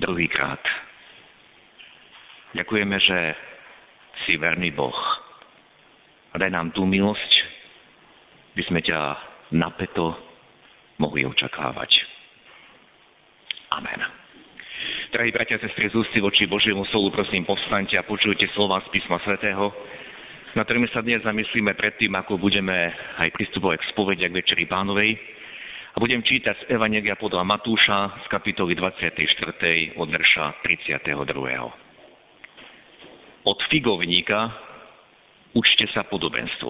druhýkrát. Ďakujeme, že si verný Boh. A daj nám tú milosť, by sme ťa napeto mohli očakávať. Amen. Drahí bratia a sestry, z ústy voči Božiemu slovu, prosím, povstaňte a počujte slova z písma svätého, na ktorými sa dnes zamyslíme predtým, ako budeme aj pristupovať k spovede k Večeri Pánovej. A budem čítať z Evangelia podľa Matúša z kapitoly 24. od verša 32. Od figovníka učte sa podobenstvu.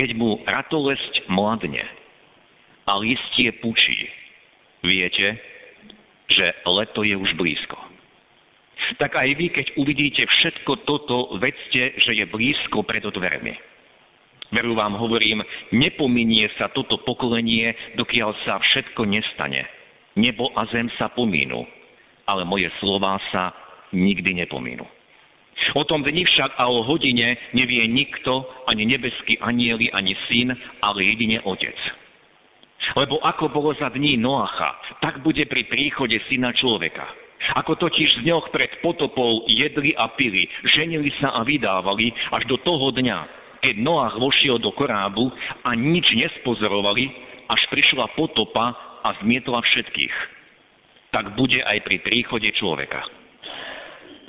Keď mu ratolesť mladne a listie pučí, viete, že leto je už blízko. Tak aj vy, keď uvidíte všetko toto, vedzte, že je blízko pred dvermi. Veru vám hovorím, nepominie sa toto pokolenie, dokiaľ sa všetko nestane. Nebo a zem sa pomínú, ale moje slová sa nikdy nepomínú. O tom dni však a o hodine nevie nikto, ani nebeský anieli, ani syn, ale jedine otec. Lebo ako bolo za dní Noacha, tak bude pri príchode syna človeka. Ako totiž z dňoch pred potopou jedli a pili, ženili sa a vydávali, až do toho dňa, keď Noach vošiel do korábu a nič nespozorovali, až prišla potopa a zmietla všetkých. Tak bude aj pri príchode človeka.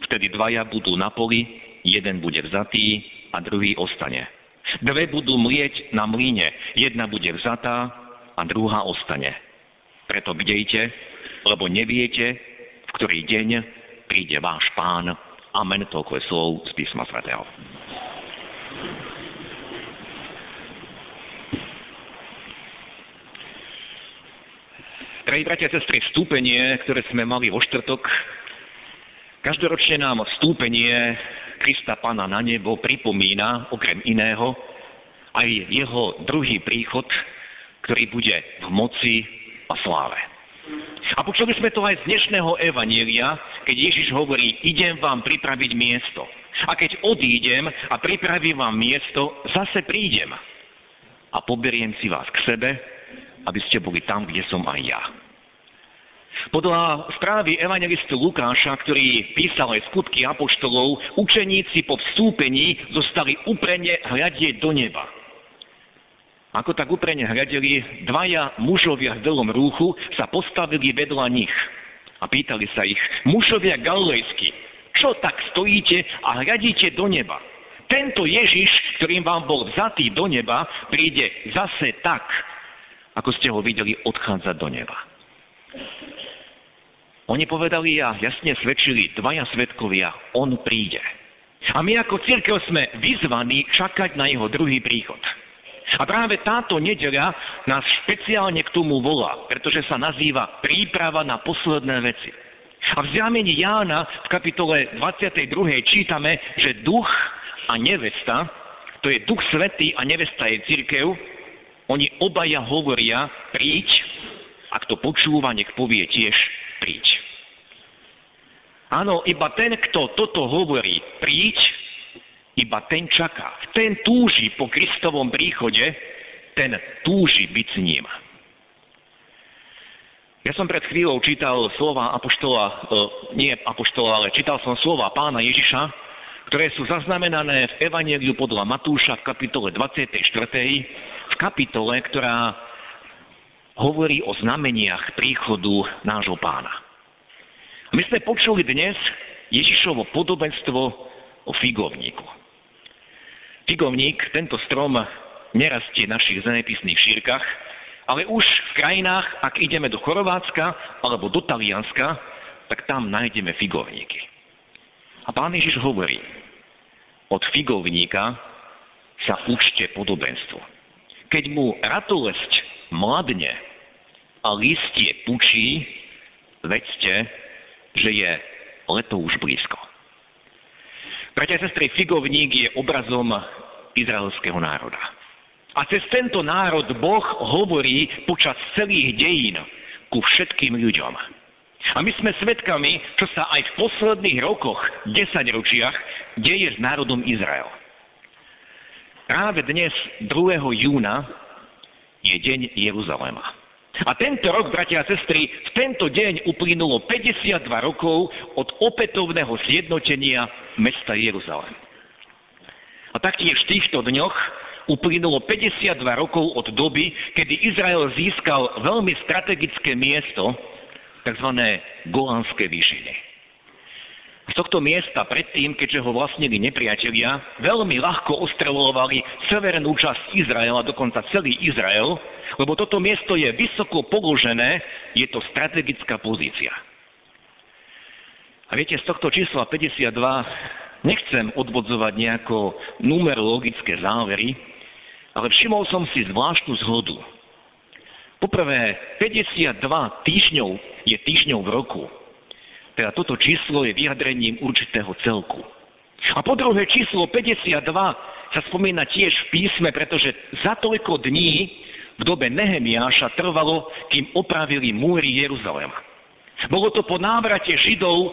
Vtedy dvaja budú na poli, jeden bude vzatý a druhý ostane. Dve budú mlieť na mlíne, jedna bude vzatá a druhá ostane. Preto bdejte, lebo neviete, v ktorý deň príde váš pán. Amen, toľko je slov z písma svätého. Drahí bratia a sestry, vstúpenie, ktoré sme mali vo štvrtok, každoročne nám vstúpenie Krista Pána na nebo pripomína, okrem iného, aj jeho druhý príchod, ktorý bude v moci a sláve. A počuli sme to aj z dnešného evanielia, keď Ježiš hovorí, idem vám pripraviť miesto. A keď odídem a pripravím vám miesto, zase prídem. A poberiem si vás k sebe, aby ste boli tam, kde som aj ja. Podľa správy evangelistu Lukáša, ktorý písal aj skutky apoštolov, učeníci po vstúpení zostali uprene hľadieť do neba. Ako tak uprene hľadeli, dvaja mužovia v dlhom rúchu sa postavili vedľa nich a pýtali sa ich, mužovia galilejskí, čo tak stojíte a hľadíte do neba? Tento Ježiš, ktorým vám bol vzatý do neba, príde zase tak, ako ste ho videli odchádzať do neba. Oni povedali a jasne svedčili, dvaja svetkovia, on príde. A my ako církev sme vyzvaní čakať na jeho druhý príchod. A práve táto nedeľa nás špeciálne k tomu volá, pretože sa nazýva príprava na posledné veci. A v zjamení Jána v kapitole 22. čítame, že duch a nevesta, to je duch svetý a nevesta je církev, oni obaja hovoria, príď, ak to počúva, nech povie tiež, príď. Áno, iba ten, kto toto hovorí, príď, iba ten čaká. Ten túži po Kristovom príchode, ten túži byť s ním. Ja som pred chvíľou čítal slova apoštola, e, nie apoštola, ale čítal som slova pána Ježiša, ktoré sú zaznamenané v Evangeliu podľa Matúša v kapitole 24. kapitole, ktorá hovorí o znameniach príchodu nášho pána. My sme počuli dnes Ježišovo podobenstvo o figovníku. Figovník, tento strom, nerastie v našich zemepisných šírkach, ale už v krajinách, ak ideme do Chorvátska alebo do Talianska, tak tam nájdeme figovníky. A pán Ježiš hovorí, od figovníka sa učte podobenstvo. Keď mu ratolesť mladne a listie pučí, vedzte, že je leto už blízko. Bratia a sestry, figovník je obrazom izraelského národa. A cez tento národ Boh hovorí počas celých dejín ku všetkým ľuďom. A my sme svedkami, čo sa aj v posledných rokoch, desaťročiach, deje s národom Izrael. Práve dnes, 2. júna, je deň Jeruzalema. A tento rok, bratia a sestry, v tento deň uplynulo 52 rokov od opätovného zjednotenia mesta Jeruzalem. A taktiež v týchto dňoch uplynulo 52 rokov od doby, kedy Izrael získal veľmi strategické miesto, tzv. Golánske výšiny. Z tohto miesta predtým, keďže ho vlastnili nepriatelia, veľmi ľahko ostrelovali severnú časť Izraela, dokonca celý Izrael, lebo toto miesto je vysoko položené, je to strategická pozícia. A viete, z tohto čísla 52 nechcem odvodzovať nejako numerologické závery, ale všimol som si zvláštnu zhodu. Poprvé, 52 týždňov je týždňov v roku. Teda toto číslo je vyjadrením určitého celku. A po druhé číslo 52 sa spomína tiež v písme, pretože za toľko dní v dobe Nehemiáša trvalo, kým opravili múry Jeruzalema. Bolo to po návrate Židov e,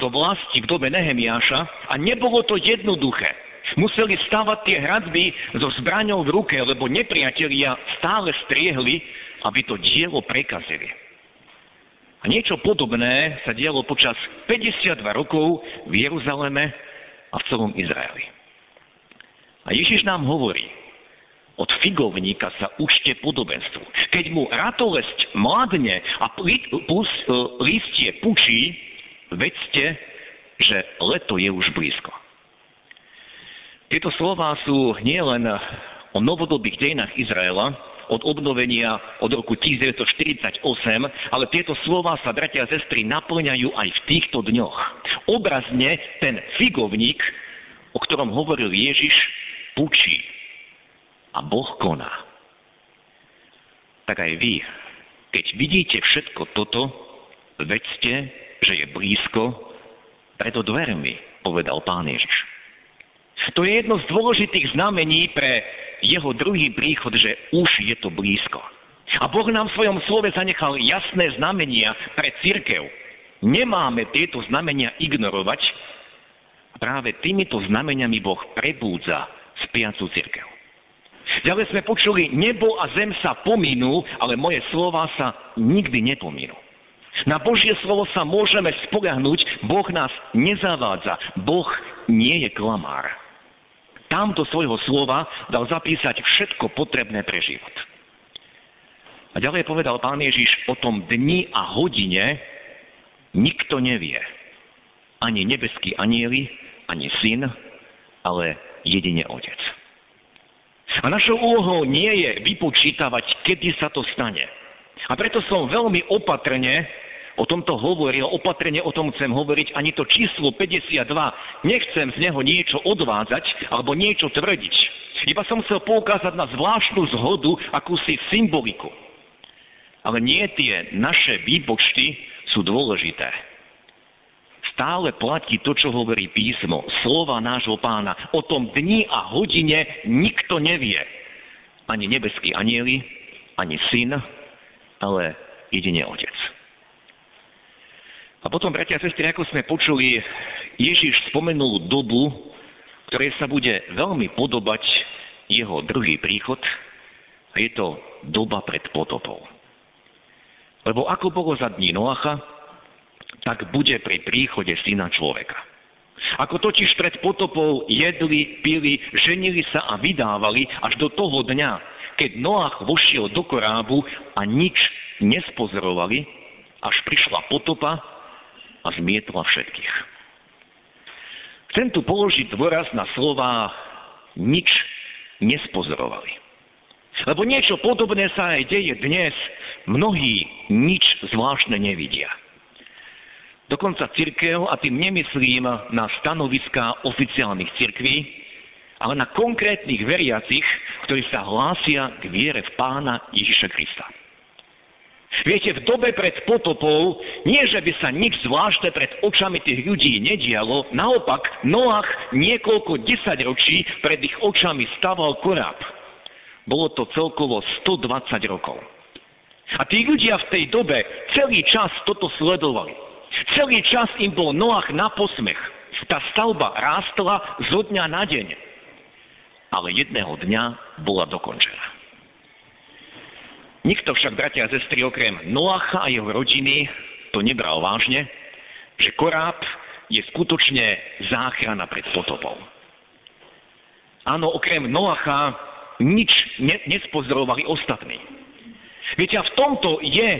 do vlasti v dobe Nehemiáša a nebolo to jednoduché. Museli stavať tie hradby so zbraňou v ruke, lebo nepriatelia stále striehli, aby to dielo prekazili. A niečo podobné sa dialo počas 52 rokov v Jeruzaleme a v celom Izraeli. A Ježiš nám hovorí, od figovníka sa učte podobenstvu. Keď mu ratolesť mladne a plus, e, pučí, vedzte, že leto je už blízko. Tieto slová sú nielen o novodobých dejinách Izraela, od obnovenia od roku 1948, ale tieto slova sa, bratia a sestry, naplňajú aj v týchto dňoch. Obrazne ten figovník, o ktorom hovoril Ježiš, pučí a Boh koná. Tak aj vy, keď vidíte všetko toto, vedzte, že je blízko, preto dvermi, povedal pán Ježiš. To je jedno z dôležitých znamení pre jeho druhý príchod, že už je to blízko. A Boh nám v svojom slove zanechal jasné znamenia pre církev. Nemáme tieto znamenia ignorovať. Práve týmito znameniami Boh prebúdza spiacu církev. Ďalej sme počuli, nebo a zem sa pominú, ale moje slova sa nikdy nepominú. Na Božie slovo sa môžeme spoľahnúť, Boh nás nezavádza, Boh nie je klamár tam svojho slova dal zapísať všetko potrebné pre život. A ďalej povedal pán Ježiš, o tom dni a hodine nikto nevie. Ani nebeský anieli, ani syn, ale jedine otec. A našou úlohou nie je vypočítavať, kedy sa to stane. A preto som veľmi opatrne o tomto hovoril, opatrne o tom chcem hovoriť, ani to číslo 52, nechcem z neho niečo odvádzať alebo niečo tvrdiť. Iba som chcel poukázať na zvláštnu zhodu, akúsi symboliku. Ale nie tie naše výpočty sú dôležité. Stále platí to, čo hovorí písmo, slova nášho pána. O tom dni a hodine nikto nevie. Ani nebeský anieli, ani syn, ale jedine otec. A potom, bratia a sestry, ako sme počuli, Ježiš spomenul dobu, ktorej sa bude veľmi podobať jeho druhý príchod a je to doba pred potopou. Lebo ako bolo za dní Noacha, tak bude pri príchode syna človeka. Ako totiž pred potopou jedli, pili, ženili sa a vydávali až do toho dňa, keď Noach vošiel do korábu a nič nespozorovali, až prišla potopa a zmietla všetkých. Chcem tu položiť dôraz na slova nič nespozorovali. Lebo niečo podobné sa aj deje dnes. Mnohí nič zvláštne nevidia. Dokonca církev, a tým nemyslím na stanoviská oficiálnych cirkví, ale na konkrétnych veriacich, ktorí sa hlásia k viere v pána Ježiša Krista. Viete, v dobe pred potopou nie, že by sa nič zvláštne pred očami tých ľudí nedialo, naopak Noach niekoľko desaťročí pred ich očami staval koráb. Bolo to celkovo 120 rokov. A tí ľudia v tej dobe celý čas toto sledovali. Celý čas im bol Noach na posmech. Tá stavba rástla zo dňa na deň. Ale jedného dňa bola dokončená. Nikto však, bratia a sestry, okrem Noacha a jeho rodiny to nebral vážne, že koráb je skutočne záchrana pred potopou. Áno, okrem Noacha nič ne, nespozorovali ostatní. Viete, a v tomto je,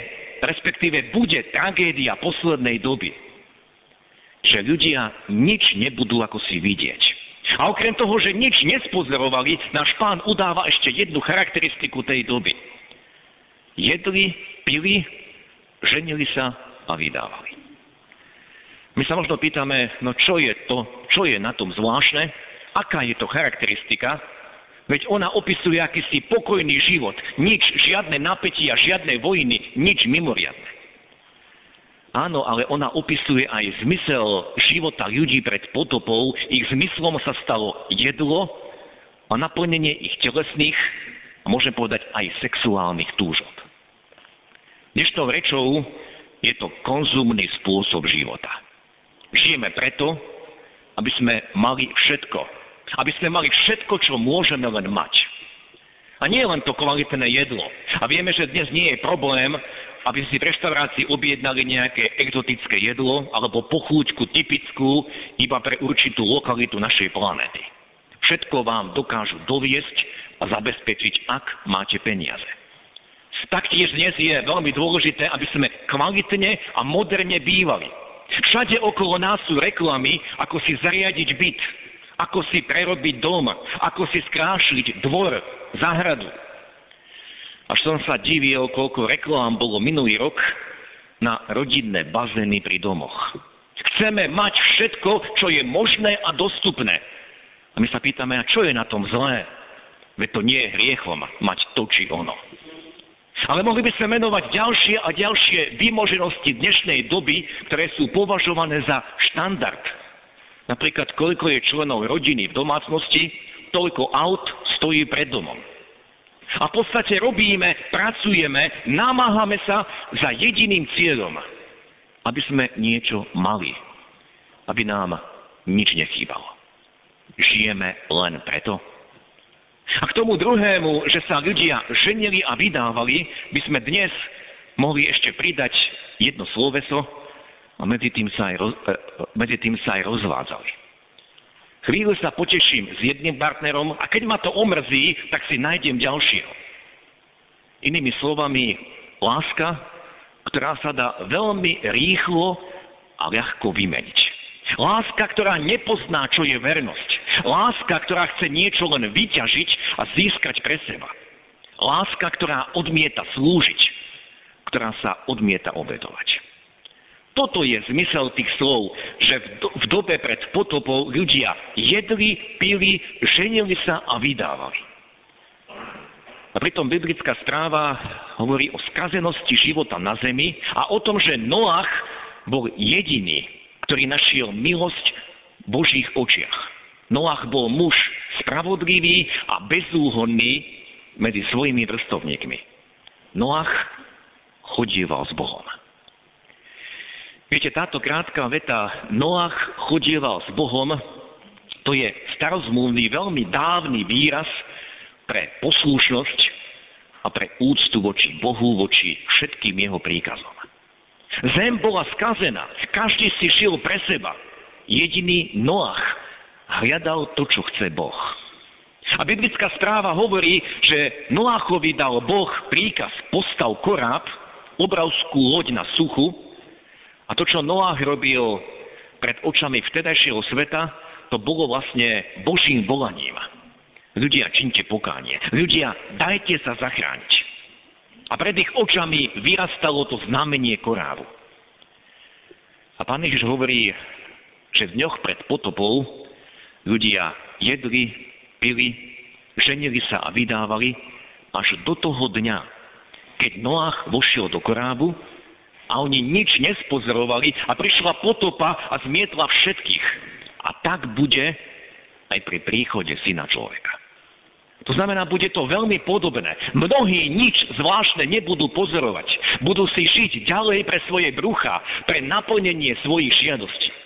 respektíve bude tragédia poslednej doby. Že ľudia nič nebudú ako si vidieť. A okrem toho, že nič nespozorovali, náš pán udáva ešte jednu charakteristiku tej doby jedli, pili, ženili sa a vydávali. My sa možno pýtame, no čo je to, čo je na tom zvláštne, aká je to charakteristika, veď ona opisuje akýsi pokojný život, nič, žiadne napätia, žiadne vojny, nič mimoriadne. Áno, ale ona opisuje aj zmysel života ľudí pred potopou, ich zmyslom sa stalo jedlo a naplnenie ich telesných, a môžem povedať aj sexuálnych túžob. Dnešnou rečou je to konzumný spôsob života. Žijeme preto, aby sme mali všetko. Aby sme mali všetko, čo môžeme len mať. A nie len to kvalitné jedlo. A vieme, že dnes nie je problém, aby si v reštaurácii objednali nejaké exotické jedlo alebo pochúťku typickú iba pre určitú lokalitu našej planéty. Všetko vám dokážu doviesť a zabezpečiť, ak máte peniaze. Taktiež dnes je veľmi dôležité, aby sme kvalitne a moderne bývali. Všade okolo nás sú reklamy, ako si zariadiť byt, ako si prerobiť dom, ako si skrášliť dvor, zahradu. Až som sa divil, koľko reklám bolo minulý rok na rodinné bazény pri domoch. Chceme mať všetko, čo je možné a dostupné. A my sa pýtame, a čo je na tom zlé? Veď to nie je hriechom mať to či ono. Ale mohli by sme menovať ďalšie a ďalšie vymoženosti dnešnej doby, ktoré sú považované za štandard. Napríklad, koľko je členov rodiny v domácnosti, toľko aut stojí pred domom. A v podstate robíme, pracujeme, namáhame sa za jediným cieľom, aby sme niečo mali, aby nám nič nechýbalo. Žijeme len preto, a k tomu druhému, že sa ľudia ženili a vydávali, by sme dnes mohli ešte pridať jedno sloveso a medzi tým sa aj, roz, e, medzi tým sa aj rozvádzali. Chvíľu sa poteším s jedným partnerom a keď ma to omrzí, tak si nájdem ďalšieho. Inými slovami, láska, ktorá sa dá veľmi rýchlo a ľahko vymeniť. Láska, ktorá nepozná, čo je vernosť. Láska, ktorá chce niečo len vyťažiť a získať pre seba. Láska, ktorá odmieta slúžiť, ktorá sa odmieta obetovať. Toto je zmysel tých slov, že v, do, v dobe pred potopou ľudia jedli, pili, ženili sa a vydávali. A pritom biblická správa hovorí o skazenosti života na zemi a o tom, že Noach bol jediný, ktorý našiel milosť v Božích očiach. Noach bol muž spravodlivý a bezúhonný medzi svojimi vrstovníkmi. Noach chodieval s Bohom. Viete, táto krátka veta Noach chodieval s Bohom, to je starozmluvný, veľmi dávny výraz pre poslušnosť a pre úctu voči Bohu, voči všetkým jeho príkazom. Zem bola skazená, každý si žil pre seba. Jediný Noach hľadal to, čo chce Boh. A biblická správa hovorí, že Noáchovi dal Boh príkaz postav koráb, obravskú loď na suchu a to, čo Noách robil pred očami vtedajšieho sveta, to bolo vlastne Božím volaním. Ľudia, činte pokánie. Ľudia, dajte sa zachrániť. A pred ich očami vyrastalo to znamenie korábu. A pán Ježiš hovorí, že v dňoch pred potopou Ľudia jedli, pili, ženili sa a vydávali až do toho dňa, keď Noach vošiel do korábu a oni nič nespozorovali a prišla potopa a zmietla všetkých. A tak bude aj pri príchode syna človeka. To znamená, bude to veľmi podobné. Mnohí nič zvláštne nebudú pozorovať. Budú si žiť ďalej pre svoje brucha, pre naplnenie svojich žiadostí.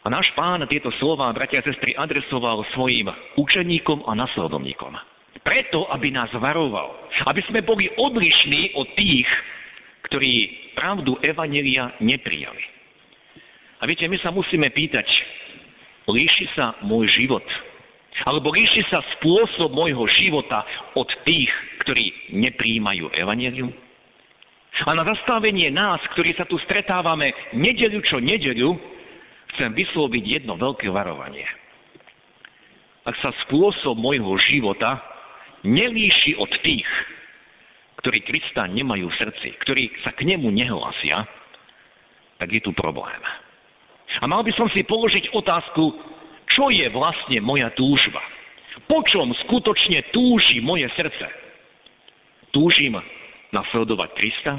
A náš pán tieto slova, bratia a sestry, adresoval svojim učeníkom a nasledovníkom. Preto, aby nás varoval. Aby sme boli odlišní od tých, ktorí pravdu Evanelia neprijali. A viete, my sa musíme pýtať, líši sa môj život alebo líši sa spôsob môjho života od tých, ktorí nepríjmajú evanelium? A na zastavenie nás, ktorí sa tu stretávame nedeľu čo nedeľu, chcem vysloviť jedno veľké varovanie. Ak sa spôsob môjho života nelíši od tých, ktorí Krista nemajú v srdci, ktorí sa k nemu nehlasia, tak je tu problém. A mal by som si položiť otázku, čo je vlastne moja túžba? Po čom skutočne túži moje srdce? Túžim nasledovať Krista?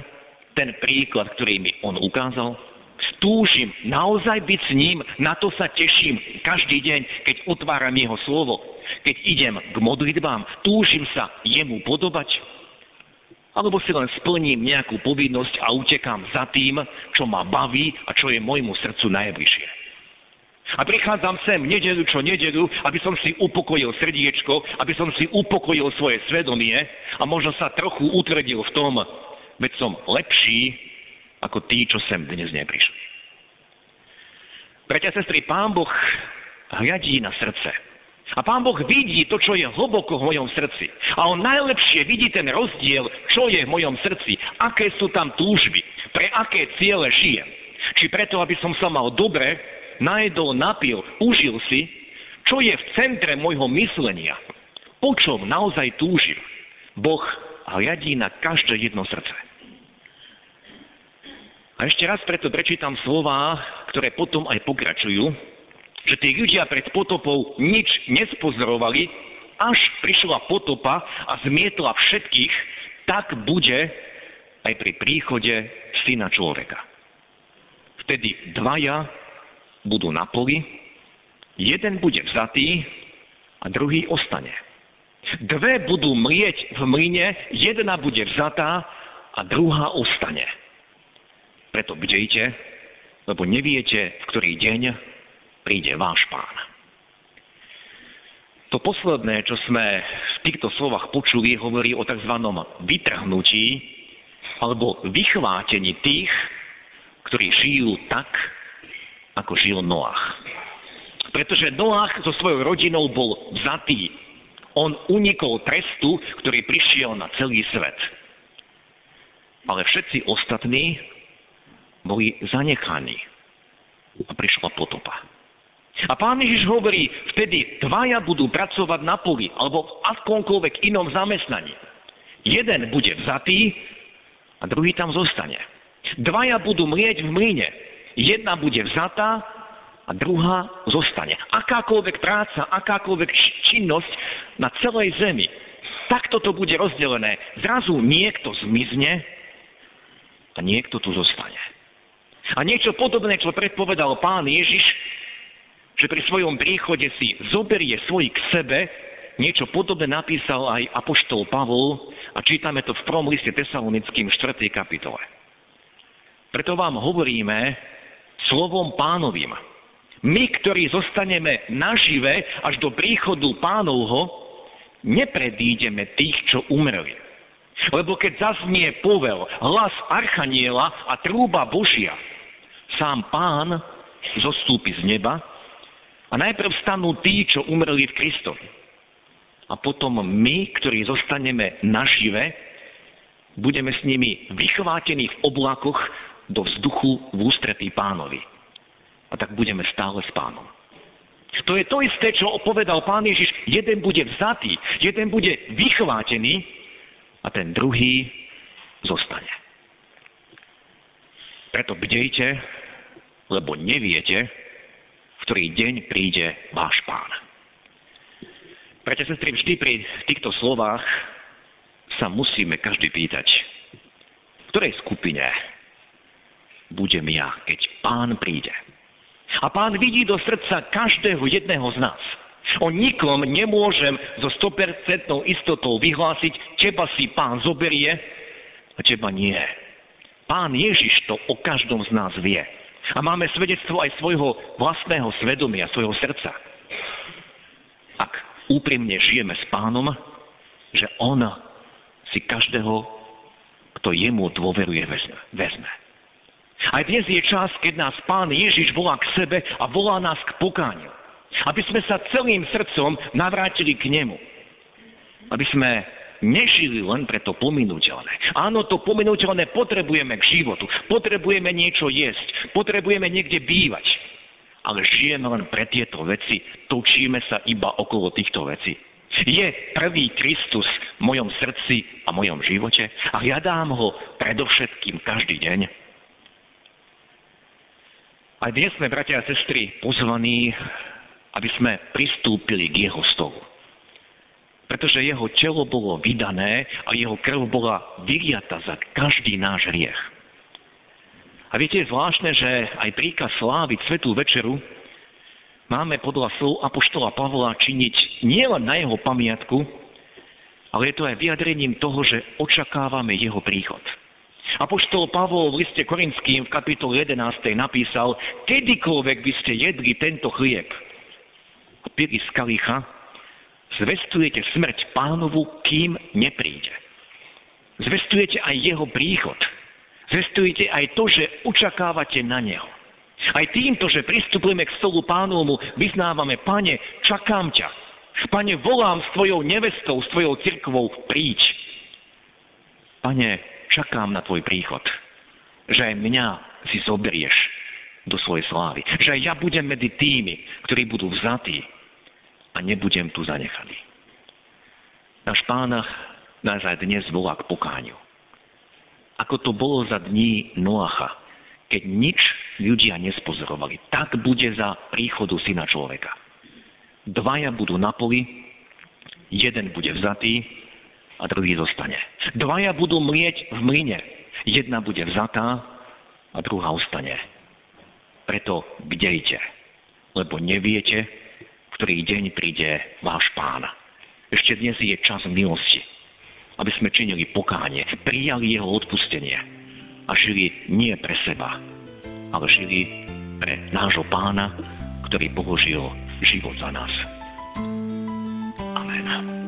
Ten príklad, ktorý mi on ukázal? Túžim naozaj byť s ním, na to sa teším každý deň, keď otváram jeho slovo. Keď idem k modlitbám, túžim sa jemu podobať? Alebo si len splním nejakú povinnosť a utekám za tým, čo ma baví a čo je môjmu srdcu najbližšie. A prichádzam sem nedeľu čo nedeľu, aby som si upokojil srdiečko, aby som si upokojil svoje svedomie a možno sa trochu utvrdil v tom, veď som lepší ako tí, čo sem dnes neprišli. Bratia sestry, Pán Boh hľadí na srdce. A Pán Boh vidí to, čo je hlboko v mojom srdci. A On najlepšie vidí ten rozdiel, čo je v mojom srdci, aké sú tam túžby, pre aké ciele žijem. Či preto, aby som sa mal dobre, najedol, napil, užil si, čo je v centre môjho myslenia, po čom naozaj túžim. Boh hľadí na každé jedno srdce. A ešte raz preto prečítam slova, ktoré potom aj pokračujú, že tí ľudia pred potopou nič nespozorovali, až prišla potopa a zmietla všetkých, tak bude aj pri príchode syna človeka. Vtedy dvaja budú na poli, jeden bude vzatý a druhý ostane. Dve budú mlieť v mlyne, jedna bude vzatá a druhá ostane. Preto bdejte, lebo neviete, v ktorý deň príde váš pán. To posledné, čo sme v týchto slovách počuli, hovorí o tzv. vytrhnutí alebo vychvátení tých, ktorí žijú tak, ako žil Noach. Pretože Noach so svojou rodinou bol vzatý. On unikol trestu, ktorý prišiel na celý svet. Ale všetci ostatní boli zanechaní. A prišla potopa. A pán Ježiš hovorí, vtedy dvaja budú pracovať na poli alebo v akomkoľvek inom zamestnaní. Jeden bude vzatý a druhý tam zostane. Dvaja budú mlieť v mlyne. Jedna bude vzatá a druhá zostane. Akákoľvek práca, akákoľvek činnosť na celej zemi. Takto to bude rozdelené. Zrazu niekto zmizne a niekto tu zostane. A niečo podobné, čo predpovedal pán Ježiš, že pri svojom príchode si zoberie svoj k sebe, niečo podobné napísal aj apoštol Pavol a čítame to v prvom liste Tesalonickým 4. kapitole. Preto vám hovoríme, slovom pánovým. My, ktorí zostaneme nažive až do príchodu pánovho, nepredídeme tých, čo umreli. Lebo keď zaznie povel, hlas Archaniela a trúba Božia, sám pán zostúpi z neba a najprv stanú tí, čo umreli v Kristovi. A potom my, ktorí zostaneme nažive, budeme s nimi vychvátení v oblakoch do vzduchu v ústretí pánovi. A tak budeme stále s pánom. To je to isté, čo opovedal pán Ježiš. Jeden bude vzatý, jeden bude vychvátený a ten druhý zostane. Preto bdejte, lebo neviete, v ktorý deň príde váš pán. Preto sestry, vždy pri týchto slovách sa musíme každý pýtať, v ktorej skupine budem ja, keď pán príde. A pán vidí do srdca každého jedného z nás. O nikom nemôžem so 100% istotou vyhlásiť, teba si pán zoberie a teba nie. Pán Ježiš to o každom z nás vie. A máme svedectvo aj svojho vlastného svedomia, svojho srdca. Ak úprimne žijeme s pánom, že on si každého, kto jemu dôveruje, vezme. Aj dnes je čas, keď nás Pán Ježiš volá k sebe a volá nás k pokániu. Aby sme sa celým srdcom navrátili k Nemu. Aby sme nežili len pre to pominuteľné. Áno, to pominuteľné potrebujeme k životu. Potrebujeme niečo jesť. Potrebujeme niekde bývať. Ale žijeme len pre tieto veci. Točíme sa iba okolo týchto vecí. Je prvý Kristus v mojom srdci a mojom živote a hľadám ho predovšetkým každý deň. Aj dnes sme, bratia a sestry, pozvaní, aby sme pristúpili k jeho stolu. Pretože jeho telo bolo vydané a jeho krv bola vyliata za každý náš hriech. A viete, je zvláštne, že aj príkaz sláviť Svetú večeru máme podľa slov Apoštola Pavla činiť nielen na jeho pamiatku, ale je to aj vyjadrením toho, že očakávame jeho príchod. Apoštol Pavol v liste Korinským v kapitole 11. napísal, kedykoľvek by ste jedli tento chlieb a pili z kalicha, zvestujete smrť pánovu, kým nepríde. Zvestujete aj jeho príchod. Zvestujete aj to, že očakávate na neho. Aj týmto, že pristupujeme k stolu pánovmu, vyznávame, pane, čakám ťa. Pane, volám s tvojou nevestou, s tvojou cirkvou, príď. Pane, čakám na tvoj príchod. Že aj mňa si zoberieš do svojej slávy. Že aj ja budem medzi tými, ktorí budú vzatí a nebudem tu zanechaný. Náš pána nás aj dnes volá k pokáňu. Ako to bolo za dní Noacha, keď nič ľudia nespozorovali. Tak bude za príchodu syna človeka. Dvaja budú na poli, jeden bude vzatý a druhý zostane. Dvaja budú mlieť v mlyne. Jedna bude vzatá a druhá ostane. Preto bdejte, lebo neviete, ktorý deň príde váš pán. Ešte dnes je čas milosti, aby sme činili pokánie, prijali jeho odpustenie a žili nie pre seba, ale žili pre nášho pána, ktorý položil život za nás. Amen.